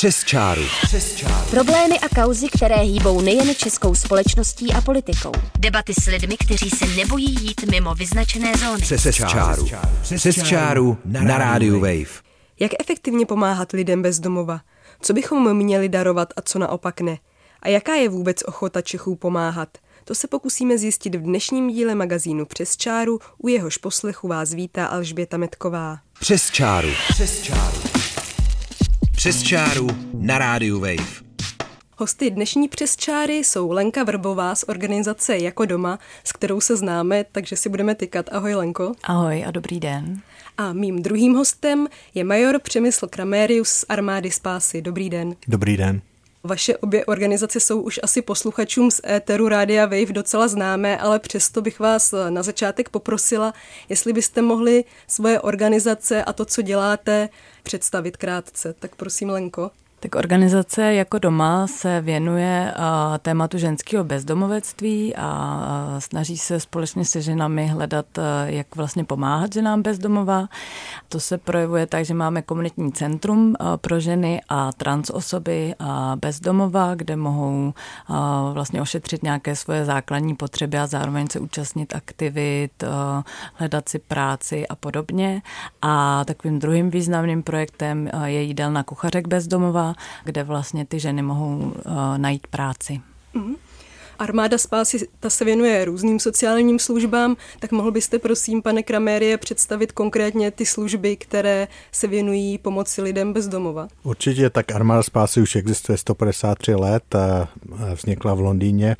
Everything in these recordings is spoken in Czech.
Přes čáru. Přes čáru. Problémy a kauzy, které hýbou nejen českou společností a politikou. Debaty s lidmi, kteří se nebojí jít mimo vyznačené zóny. Přes, Přes čáru. Přes čáru na rádiu Wave. Jak efektivně pomáhat lidem bez domova? Co bychom měli darovat a co naopak ne? A jaká je vůbec ochota Čechů pomáhat? To se pokusíme zjistit v dnešním díle magazínu Přes čáru, u jehož poslechu vás vítá Alžběta Metková. Přes čáru. Přes čáru. Přes čáru na rádiu Wave. Hosty dnešní přes čáry jsou Lenka Vrbová z organizace Jako doma, s kterou se známe, takže si budeme tykat. Ahoj Lenko. Ahoj a dobrý den. A mým druhým hostem je major Přemysl Kramérius z Armády Spásy. Dobrý den. Dobrý den. Vaše obě organizace jsou už asi posluchačům z éteru Rádia Wave docela známé, ale přesto bych vás na začátek poprosila, jestli byste mohli svoje organizace a to, co děláte, představit krátce. Tak prosím, Lenko. Tak organizace jako doma se věnuje tématu ženského bezdomovectví a snaží se společně se ženami hledat, jak vlastně pomáhat ženám bezdomova. To se projevuje tak, že máme komunitní centrum pro ženy a trans osoby bezdomova, kde mohou vlastně ošetřit nějaké svoje základní potřeby a zároveň se účastnit aktivit, hledat si práci a podobně. A takovým druhým významným projektem je jídelna kuchařek bezdomova, kde vlastně ty ženy mohou uh, najít práci. Mm-hmm. Armáda spásy ta se věnuje různým sociálním službám, tak mohl byste prosím, pane Kramérie, představit konkrétně ty služby, které se věnují pomoci lidem bez domova? Určitě, tak Armáda spásy už existuje 153 let, a vznikla v Londýně.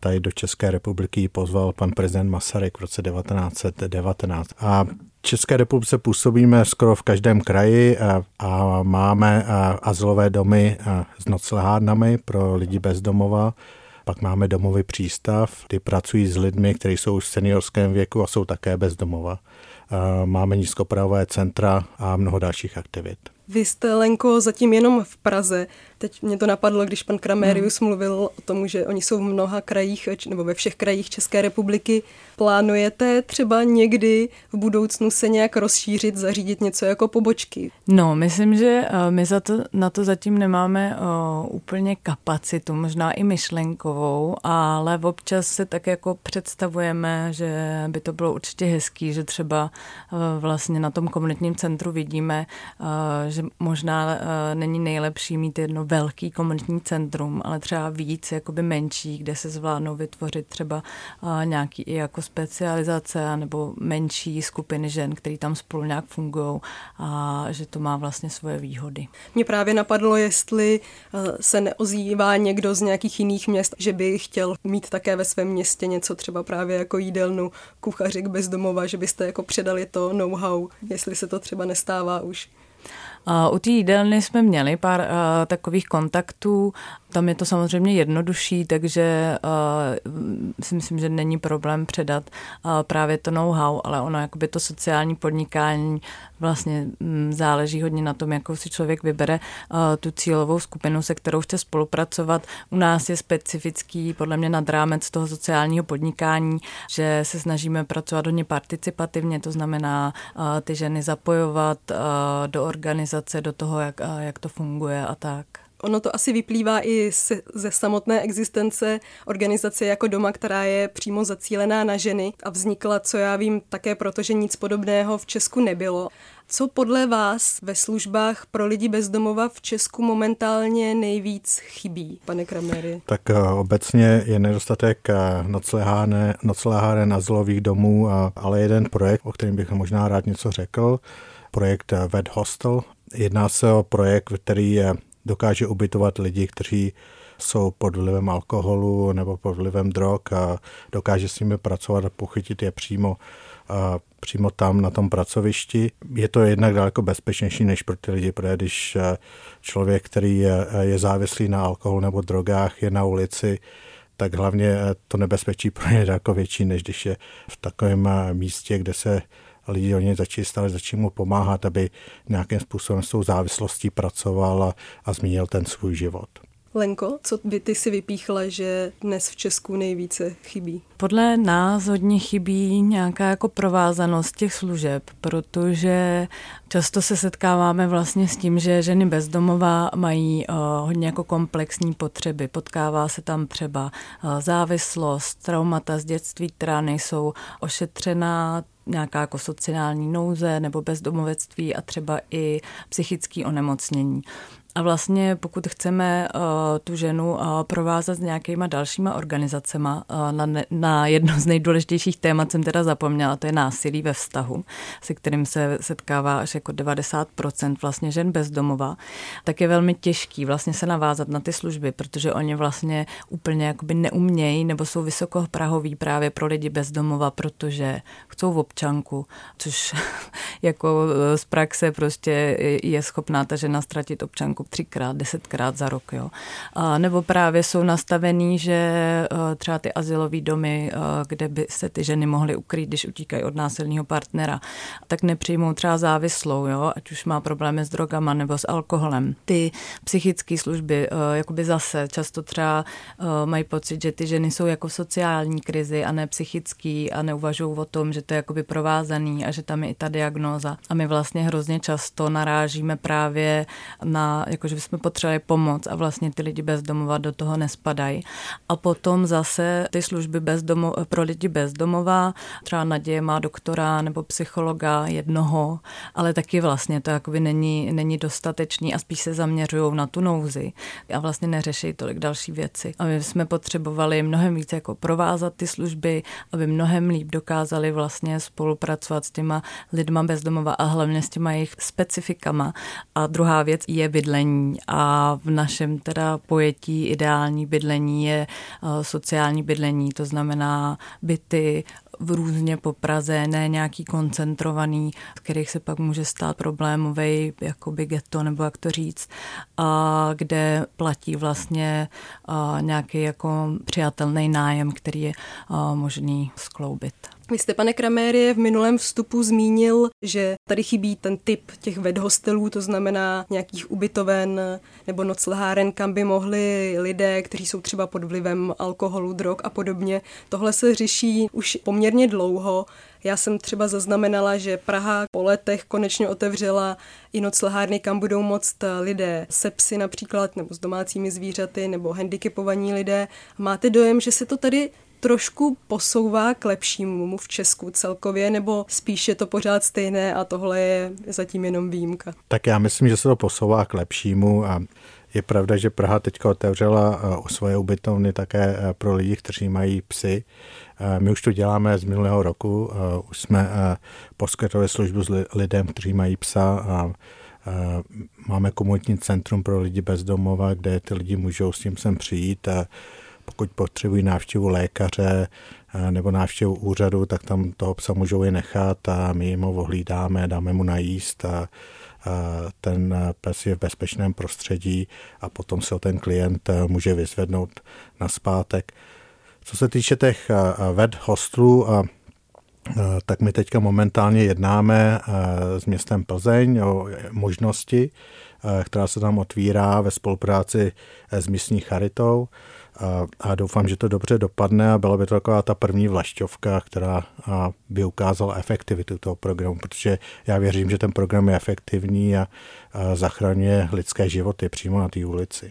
Tady do České republiky ji pozval pan prezident Masaryk v roce 1919. A České republice působíme skoro v každém kraji a, a máme azylové domy s noclehárnami pro lidi bez domova. Pak máme domovy přístav, ty pracují s lidmi, kteří jsou už v seniorském věku a jsou také bez domova. Máme nízkopravové centra a mnoho dalších aktivit. Vy jste, Lenko, zatím jenom v Praze. Teď mě to napadlo, když pan Kramérius hmm. mluvil o tom, že oni jsou v mnoha krajích, nebo ve všech krajích České republiky. Plánujete třeba někdy v budoucnu se nějak rozšířit, zařídit něco jako pobočky? No, myslím, že eh, my za to, na to zatím nemáme eh, úplně kapacitu, možná i myšlenkovou, ale občas se tak jako představujeme, že by to bylo určitě hezký, že třeba eh, vlastně na tom komunitním centru vidíme, že možná není nejlepší mít jedno velký komunitní centrum, ale třeba víc jakoby menší, kde se zvládnou vytvořit třeba nějaký i jako specializace nebo menší skupiny žen, které tam spolu nějak fungují a že to má vlastně svoje výhody. Mě právě napadlo, jestli se neozývá někdo z nějakých jiných měst, že by chtěl mít také ve svém městě něco třeba právě jako jídelnu, kuchařik bezdomova, že byste jako předali to know-how, jestli se to třeba nestává už. U té jídelny jsme měli pár takových kontaktů tam je to samozřejmě jednodušší, takže si myslím, že není problém předat právě to know-how, ale ono jakoby to sociální podnikání vlastně um, záleží hodně na tom, jakou si člověk vybere tu cílovou skupinu, se kterou chce spolupracovat. U nás je specifický podle mě nad rámec toho sociálního podnikání, že se snažíme pracovat hodně participativně, to znamená ty ženy zapojovat do organizace, do toho, jak, uh, jak to funguje a tak. Ono to asi vyplývá i ze samotné existence organizace jako doma, která je přímo zacílená na ženy a vznikla, co já vím, také proto, že nic podobného v Česku nebylo. Co podle vás ve službách pro lidi bezdomova v Česku momentálně nejvíc chybí, pane Kramery? Tak uh, obecně je nedostatek uh, nocleháren na zlových domů, ale jeden projekt, o kterém bych možná rád něco řekl, projekt Ved Hostel. Jedná se o projekt, který je dokáže ubytovat lidi, kteří jsou pod vlivem alkoholu nebo pod vlivem drog a dokáže s nimi pracovat a pochytit je přímo, a přímo tam na tom pracovišti. Je to jednak daleko bezpečnější než pro ty lidi, protože když člověk, který je, je závislý na alkoholu nebo drogách, je na ulici, tak hlavně to nebezpečí pro ně daleko větší, než když je v takovém místě, kde se lidi o něj začali stále začít mu pomáhat, aby nějakým způsobem s tou závislostí pracoval a, a změnil ten svůj život. Lenko, co by ty si vypíchla, že dnes v Česku nejvíce chybí? Podle nás hodně chybí nějaká jako provázanost těch služeb, protože často se setkáváme vlastně s tím, že ženy bezdomová mají uh, hodně jako komplexní potřeby. Potkává se tam třeba uh, závislost, traumata z dětství, která nejsou ošetřená, nějaká jako sociální nouze nebo bezdomovectví a třeba i psychické onemocnění. A vlastně pokud chceme uh, tu ženu uh, provázat s nějakýma dalšíma organizacema, uh, na, ne, na jedno z nejdůležitějších témat jsem teda zapomněla, to je násilí ve vztahu, se kterým se setkává až jako 90% vlastně žen bezdomova, tak je velmi těžký vlastně se navázat na ty služby, protože oni vlastně úplně jakoby neumějí nebo jsou vysokoprahoví právě pro lidi bezdomova, protože chcou v občanku, což jako z praxe prostě je schopná ta žena ztratit občanku jako třikrát, desetkrát za rok. Jo. A nebo právě jsou nastavený, že eh, třeba ty asilové domy, eh, kde by se ty ženy mohly ukrýt, když utíkají od násilního partnera, tak nepřijmou třeba závislou, jo, ať už má problémy s drogama nebo s alkoholem. Ty psychické služby, eh, jakoby zase často třeba mají pocit, že ty ženy jsou jako v sociální krizi a ne psychický a neuvažují o tom, že to je jakoby provázaný a že tam je i ta diagnóza. A my vlastně hrozně často narážíme právě na jakože bychom potřebovali pomoc a vlastně ty lidi bezdomova do toho nespadají. A potom zase ty služby bezdomo, pro lidi bezdomová, třeba Naděje má doktora nebo psychologa jednoho, ale taky vlastně to jakoby není, není dostatečný a spíš se zaměřují na tu nouzi a vlastně neřeší tolik další věci. A my jsme potřebovali mnohem více jako provázat ty služby, aby mnohem líp dokázali vlastně spolupracovat s těma lidma bezdomova a hlavně s těma jejich specifikama. A druhá věc je bydlení bydlení a v našem teda pojetí ideální bydlení je eh, sociální bydlení, to znamená byty v různě po Praze, ne nějaký koncentrovaný, z kterých se pak může stát problémový, jakoby ghetto, nebo jak to říct, a kde platí vlastně nějaký jako přijatelný nájem, který je možný skloubit. Vy jste, pane Kramérie, v minulém vstupu zmínil, že tady chybí ten typ těch vedhostelů, to znamená nějakých ubytoven nebo nocleháren, kam by mohli lidé, kteří jsou třeba pod vlivem alkoholu, drog a podobně. Tohle se řeší už poměrně dlouho. Já jsem třeba zaznamenala, že Praha po letech konečně otevřela i noclehárny, kam budou moct lidé se psy například, nebo s domácími zvířaty, nebo handicapovaní lidé. Máte dojem, že se to tady trošku posouvá k lepšímu v Česku celkově, nebo spíše to pořád stejné a tohle je zatím jenom výjimka? Tak já myslím, že se to posouvá k lepšímu a je pravda, že Praha teďka otevřela eh, svoje ubytovny také eh, pro lidi, kteří mají psy. Eh, my už to děláme z minulého roku, už jsme poskytovali službu s lidem, kteří mají psa a máme komunitní centrum pro lidi bezdomova, kde ty lidi můžou s tím sem přijít pokud potřebují návštěvu lékaře eh, nebo návštěvu úřadu, tak tam toho psa můžou je nechat a my jim ho ohlídáme, dáme mu najíst a ten pes je v bezpečném prostředí a potom se o ten klient eh, může vyzvednout na zpátek. Co se týče těch eh, ved hostlů, tak my teďka momentálně jednáme s městem Plzeň o možnosti, která se tam otvírá ve spolupráci s místní charitou a, a doufám, že to dobře dopadne a byla by to taková ta první vlašťovka, která by ukázala efektivitu toho programu, protože já věřím, že ten program je efektivní a, a zachraňuje lidské životy přímo na té ulici.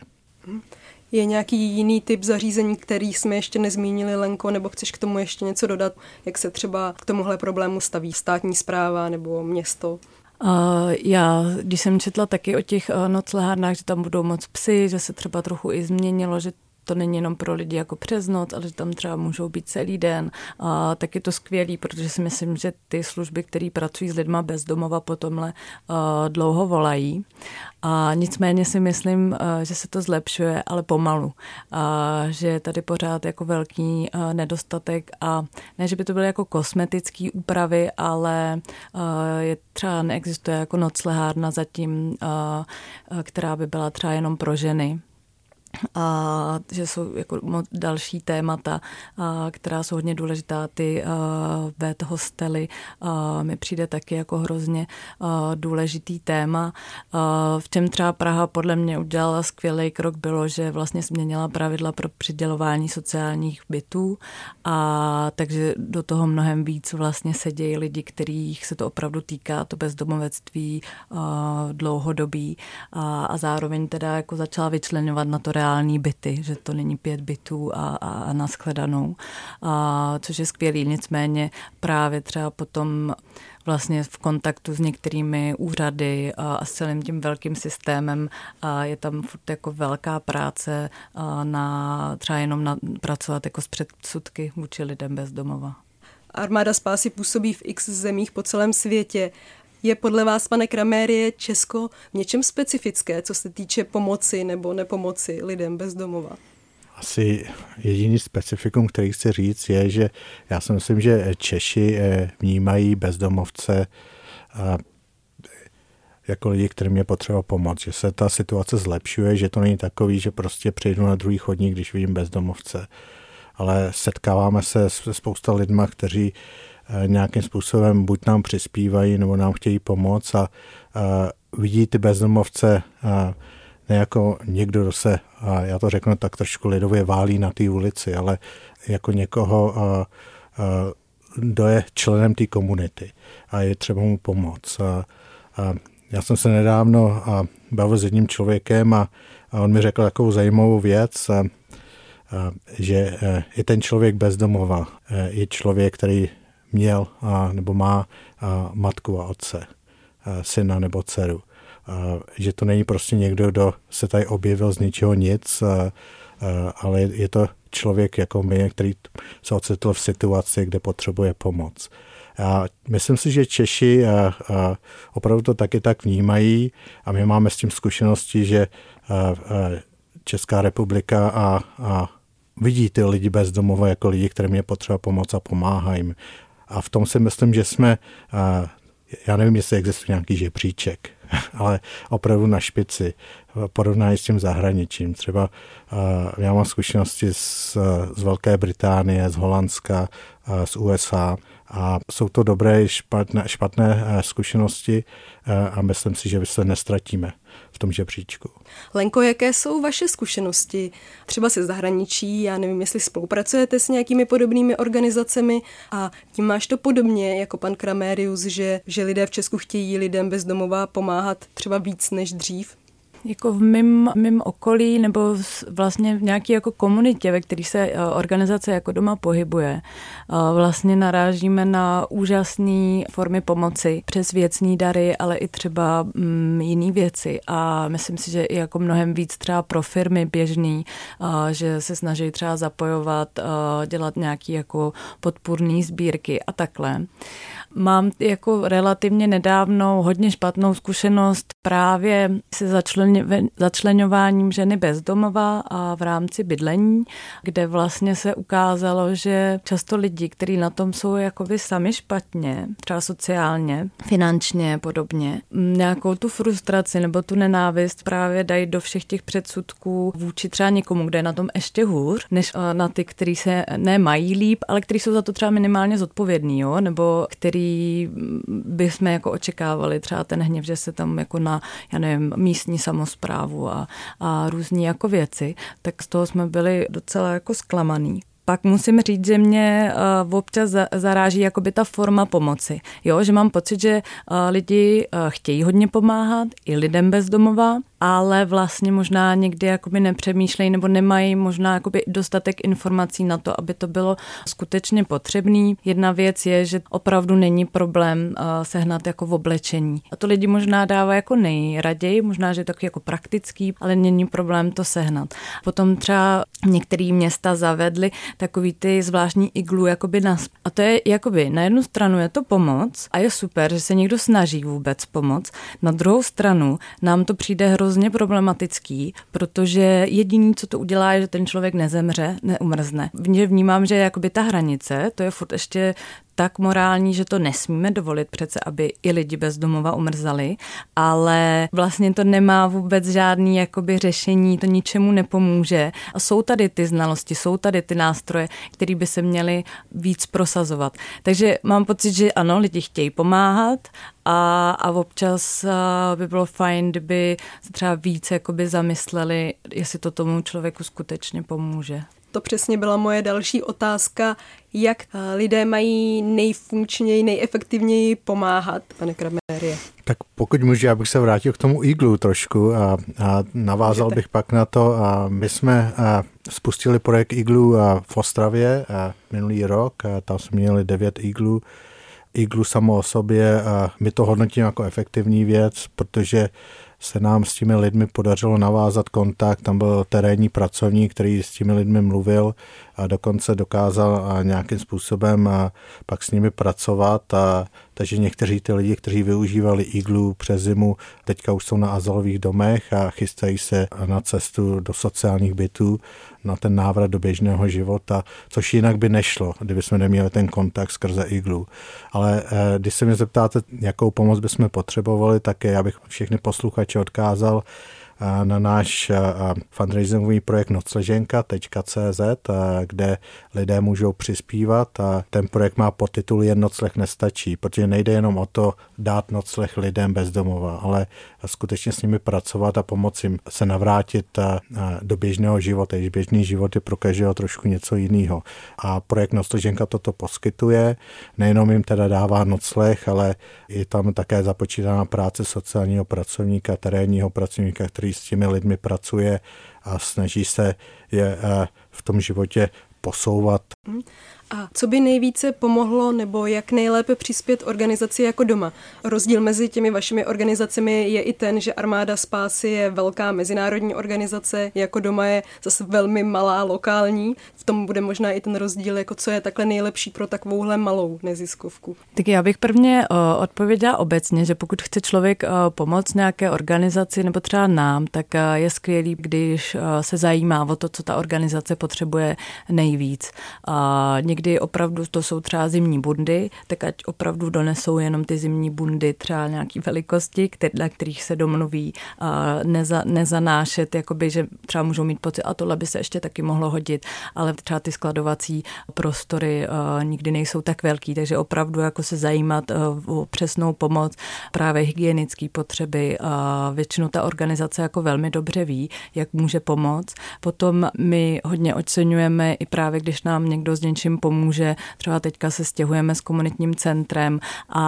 Je nějaký jiný typ zařízení, který jsme ještě nezmínili, Lenko, nebo chceš k tomu ještě něco dodat, jak se třeba k tomuhle problému staví státní zpráva nebo město? Já, když jsem četla taky o těch uh, noclehárnách, že tam budou moc psy, že se třeba trochu i změnilo, že to není jenom pro lidi jako přes noc, ale že tam třeba můžou být celý den. A tak je to skvělý, protože si myslím, že ty služby, které pracují s lidma bez domova, po tomhle uh, dlouho volají. A nicméně si myslím, že se to zlepšuje, ale pomalu. A že je tady pořád jako velký nedostatek a ne, že by to byly jako kosmetické úpravy, ale je třeba neexistuje jako noclehárna zatím, která by byla třeba jenom pro ženy a že jsou jako další témata, a, která jsou hodně důležitá. Ty bed hostely a, mi přijde taky jako hrozně a, důležitý téma. A, v čem třeba Praha podle mě udělala skvělý krok bylo, že vlastně změnila pravidla pro přidělování sociálních bytů a takže do toho mnohem víc vlastně sedějí lidi, kterých se to opravdu týká, to bezdomovectví a, dlouhodobí a, a zároveň teda jako začala vyčlenovat na to reální byty, že to není pět bytů a, a, a naskledanou, a, což je skvělý. Nicméně právě třeba potom vlastně v kontaktu s některými úřady a, a s celým tím velkým systémem a je tam furt jako velká práce na třeba jenom na, pracovat jako s předsudky vůči lidem bez domova. Armáda spásy působí v x zemích po celém světě. Je podle vás, pane Kramérie, Česko v něčem specifické, co se týče pomoci nebo nepomoci lidem bez domova? Asi jediný specifikum, který chci říct, je, že já si myslím, že Češi eh, vnímají bezdomovce jako lidi, kterým je potřeba pomoct, že se ta situace zlepšuje, že to není takový, že prostě přejdu na druhý chodník, když vidím bezdomovce. Ale setkáváme se s spousta lidma, kteří nějakým způsobem buď nám přispívají, nebo nám chtějí pomoct a, a vidí ty bezdomovce a, ne jako někdo, kdo se, já to řeknu tak trošku lidově, válí na té ulici, ale jako někoho, kdo je členem té komunity a je třeba mu pomoct. Já jsem se nedávno bavil s jedním člověkem a, on mi řekl takovou zajímavou věc, že e, i ten člověk bezdomova je člověk, který měl a, nebo má a, matku a otce, a, syna nebo dceru. A, že to není prostě někdo, kdo se tady objevil z ničeho nic, a, a, ale je to člověk jako my, který se ocitl v situaci, kde potřebuje pomoc. A myslím si, že Češi a, a opravdu to taky tak vnímají a my máme s tím zkušenosti, že a, a Česká republika a, a vidí ty lidi bez domova jako lidi, kterým je potřeba pomoct a pomáhá jim. A v tom si myslím, že jsme, já nevím, jestli existuje nějaký žebříček, ale opravdu na špici, porovnání s tím zahraničím. Třeba já mám zkušenosti z, z Velké Británie, z Holandska, z USA a jsou to dobré i špatné, špatné zkušenosti a myslím si, že se nestratíme v tom žebříčku. Lenko, jaké jsou vaše zkušenosti třeba se zahraničí? Já nevím, jestli spolupracujete s nějakými podobnými organizacemi a tím máš to podobně jako pan Kramérius, že, že lidé v Česku chtějí lidem bezdomová pomáhat třeba víc než dřív? Jako v mém, mým okolí nebo vlastně v nějaké jako komunitě, ve které se eh, organizace jako doma pohybuje, eh, vlastně narážíme na úžasné formy pomoci přes věcní dary, ale i třeba mm, jiné věci a myslím si, že i jako mnohem víc třeba pro firmy běžný, eh, že se snaží třeba zapojovat, dělat nějaké jako podpůrné sbírky a takhle. Mám jako relativně nedávnou hodně špatnou zkušenost právě se začlenováním ženy bezdomova a v rámci bydlení, kde vlastně se ukázalo, že často lidi, kteří na tom jsou jakoby sami špatně, třeba sociálně, finančně podobně, nějakou tu frustraci nebo tu nenávist právě dají do všech těch předsudků vůči třeba někomu, kde je na tom ještě hůř, než eh, na ty, kteří se nemají líp, ale kteří jsou za to třeba minimálně zodpovědní, jo? nebo který který bychom jako očekávali, třeba ten hněv, že se tam jako na, já nevím, místní samozprávu a, a různí jako věci, tak z toho jsme byli docela jako zklamaný pak musím říct, že mě uh, občas zaráží jakoby ta forma pomoci. Jo, že mám pocit, že uh, lidi uh, chtějí hodně pomáhat, i lidem bezdomova, ale vlastně možná někdy jakoby nepřemýšlejí nebo nemají možná jakoby dostatek informací na to, aby to bylo skutečně potřebný. Jedna věc je, že opravdu není problém sehnat jako v oblečení. A to lidi možná dává jako nejraději, možná, že je taky jako praktický, ale není problém to sehnat. Potom třeba některé města zavedly takový ty zvláštní iglu jakoby na A to je jakoby na jednu stranu je to pomoc a je super, že se někdo snaží vůbec pomoct. Na druhou stranu nám to přijde hrozně problematický, protože jediný, co to udělá, je, že ten člověk nezemře, neumrzne. Vnímám, že jakoby ta hranice, to je furt ještě tak morální, že to nesmíme dovolit přece, aby i lidi bez domova umrzali, ale vlastně to nemá vůbec žádný jakoby řešení, to ničemu nepomůže. A jsou tady ty znalosti, jsou tady ty nástroje, které by se měly víc prosazovat. Takže mám pocit, že ano, lidi chtějí pomáhat a, a občas by bylo fajn, kdyby se třeba více jakoby zamysleli, jestli to tomu člověku skutečně pomůže. To přesně byla moje další otázka, jak lidé mají nejfunkčněji, nejefektivněji pomáhat, pane Kramerie. Tak pokud můžu, já bych se vrátil k tomu iglu trošku a, a navázal Můžete. bych pak na to. A my jsme a, spustili projekt iglu v Ostravě a, minulý rok a tam jsme měli devět iglů. Iglu samo o sobě a my to hodnotíme jako efektivní věc, protože se nám s těmi lidmi podařilo navázat kontakt. Tam byl terénní pracovník, který s těmi lidmi mluvil a dokonce dokázal nějakým způsobem pak s nimi pracovat. A, takže někteří ty lidi, kteří využívali iglu přes zimu, teďka už jsou na azylových domech a chystají se na cestu do sociálních bytů, na ten návrat do běžného života, což jinak by nešlo, kdyby jsme neměli ten kontakt skrze iglu. Ale eh, když se mě zeptáte, jakou pomoc bychom potřebovali, tak já bych všechny posluchače odkázal na náš fundraisingový projekt nocleženka.cz, kde lidé můžou přispívat. A ten projekt má podtitul Jen nocleh nestačí, protože nejde jenom o to dát nocleh lidem bez domova, ale skutečně s nimi pracovat a pomoci jim se navrátit do běžného života, když běžný život je pro každého trošku něco jiného. A projekt Nocleženka toto poskytuje, nejenom jim teda dává nocleh, ale je tam také započítaná práce sociálního pracovníka, terénního pracovníka, který s těmi lidmi pracuje a snaží se je eh, v tom životě posouvat. A co by nejvíce pomohlo nebo jak nejlépe přispět organizaci jako doma? Rozdíl mezi těmi vašimi organizacemi je i ten, že Armáda Spásy je velká mezinárodní organizace, jako doma je zase velmi malá lokální. V tom bude možná i ten rozdíl, jako co je takhle nejlepší pro takovouhle malou neziskovku. Tak já bych prvně uh, odpověděla obecně, že pokud chce člověk uh, pomoct nějaké organizaci nebo třeba nám, tak uh, je skvělý, když se zajímá o to, co ta organizace potřebuje nejvíc. Uh, někdy opravdu to jsou třeba zimní bundy, tak ať opravdu donesou jenom ty zimní bundy třeba nějaký velikosti, který, na kterých se domluví, neza, nezanášet, jakoby, že třeba můžou mít pocit, a tohle by se ještě taky mohlo hodit, ale třeba ty skladovací prostory nikdy nejsou tak velký, takže opravdu jako se zajímat o přesnou pomoc, právě hygienické potřeby. Většinou ta organizace jako velmi dobře ví, jak může pomoct. Potom my hodně oceňujeme i právě, když nám někdo s něčím pomůže, pomůže. Třeba teďka se stěhujeme s komunitním centrem a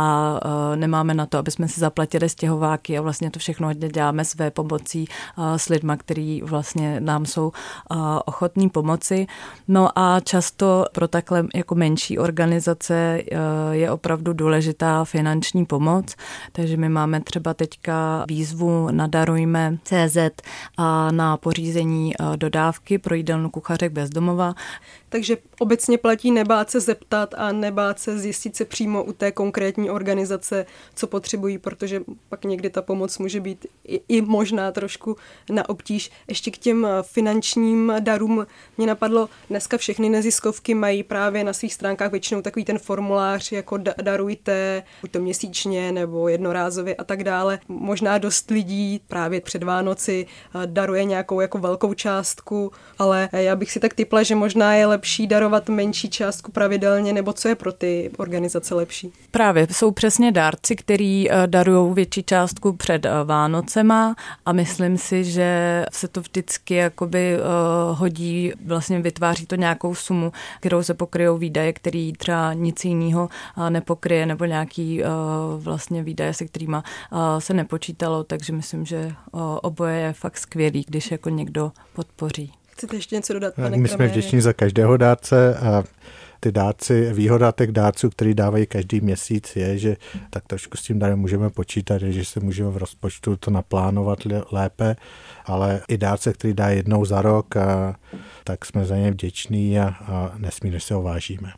e, nemáme na to, aby jsme si zaplatili stěhováky a vlastně to všechno hodně děláme své pomocí e, s lidma, který vlastně nám jsou e, ochotní pomoci. No a často pro takhle jako menší organizace je opravdu důležitá finanční pomoc, takže my máme třeba teďka výzvu na Darujme CZ a na pořízení dodávky pro jídelnu kuchařek bezdomova. Takže obecně platí nebát se zeptat a nebát se zjistit se přímo u té konkrétní organizace, co potřebují, protože pak někdy ta pomoc může být i, i možná trošku na obtíž. Ještě k těm finančním darům mě napadlo, dneska všechny neziskovky mají právě na svých stránkách většinou takový ten formulář, jako darujte, buď to měsíčně nebo jednorázově a tak dále. Možná dost lidí právě před Vánoci daruje nějakou jako velkou částku, ale já bych si tak typla, že možná je lepší darovat menší částku pravidelně, nebo co je pro ty organizace lepší? Právě jsou přesně dárci, který eh, darují větší částku před eh, Vánocema a myslím si, že se to vždycky jakoby eh, hodí, vlastně vytváří to nějakou sumu, kterou se pokryjou výdaje, který třeba nic jiného nepokryje, nebo nějaký vlastně výdaje, se kterými se nepočítalo, takže myslím, že oboje je fakt skvělý, když jako někdo podpoří. Chcete ještě něco dodat, pane My jsme vděční za každého dárce a ty dárci, výhoda těch dárců, který dávají každý měsíc, je, že tak trošku s tím darem můžeme počítat, že se můžeme v rozpočtu to naplánovat lépe, ale i dárce, který dá jednou za rok, a, tak jsme za ně vděční a, a nesmírně se ho vážíme.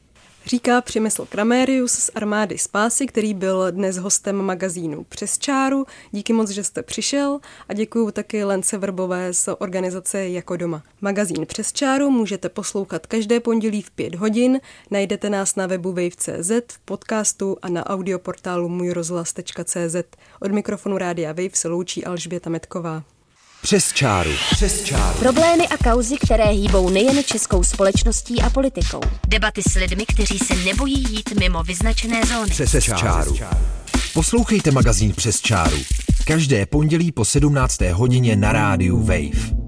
Říká Přemysl Kramérius z Armády Spásy, který byl dnes hostem magazínu Přes čáru. Díky moc, že jste přišel a děkuji taky Lence Vrbové z organizace Jako doma. Magazín Přes čáru můžete poslouchat každé pondělí v 5 hodin. Najdete nás na webu wave.cz, v podcastu a na audioportálu můjrozhlas.cz. Od mikrofonu Rádia Wave se loučí Alžběta Metková. Přes čáru. Přes čáru. Problémy a kauzy, které hýbou nejen českou společností a politikou. Debaty s lidmi, kteří se nebojí jít mimo vyznačené zóny. Přes, Přes čáru. Poslouchejte magazín Přes čáru. Každé pondělí po 17. hodině na rádiu Wave.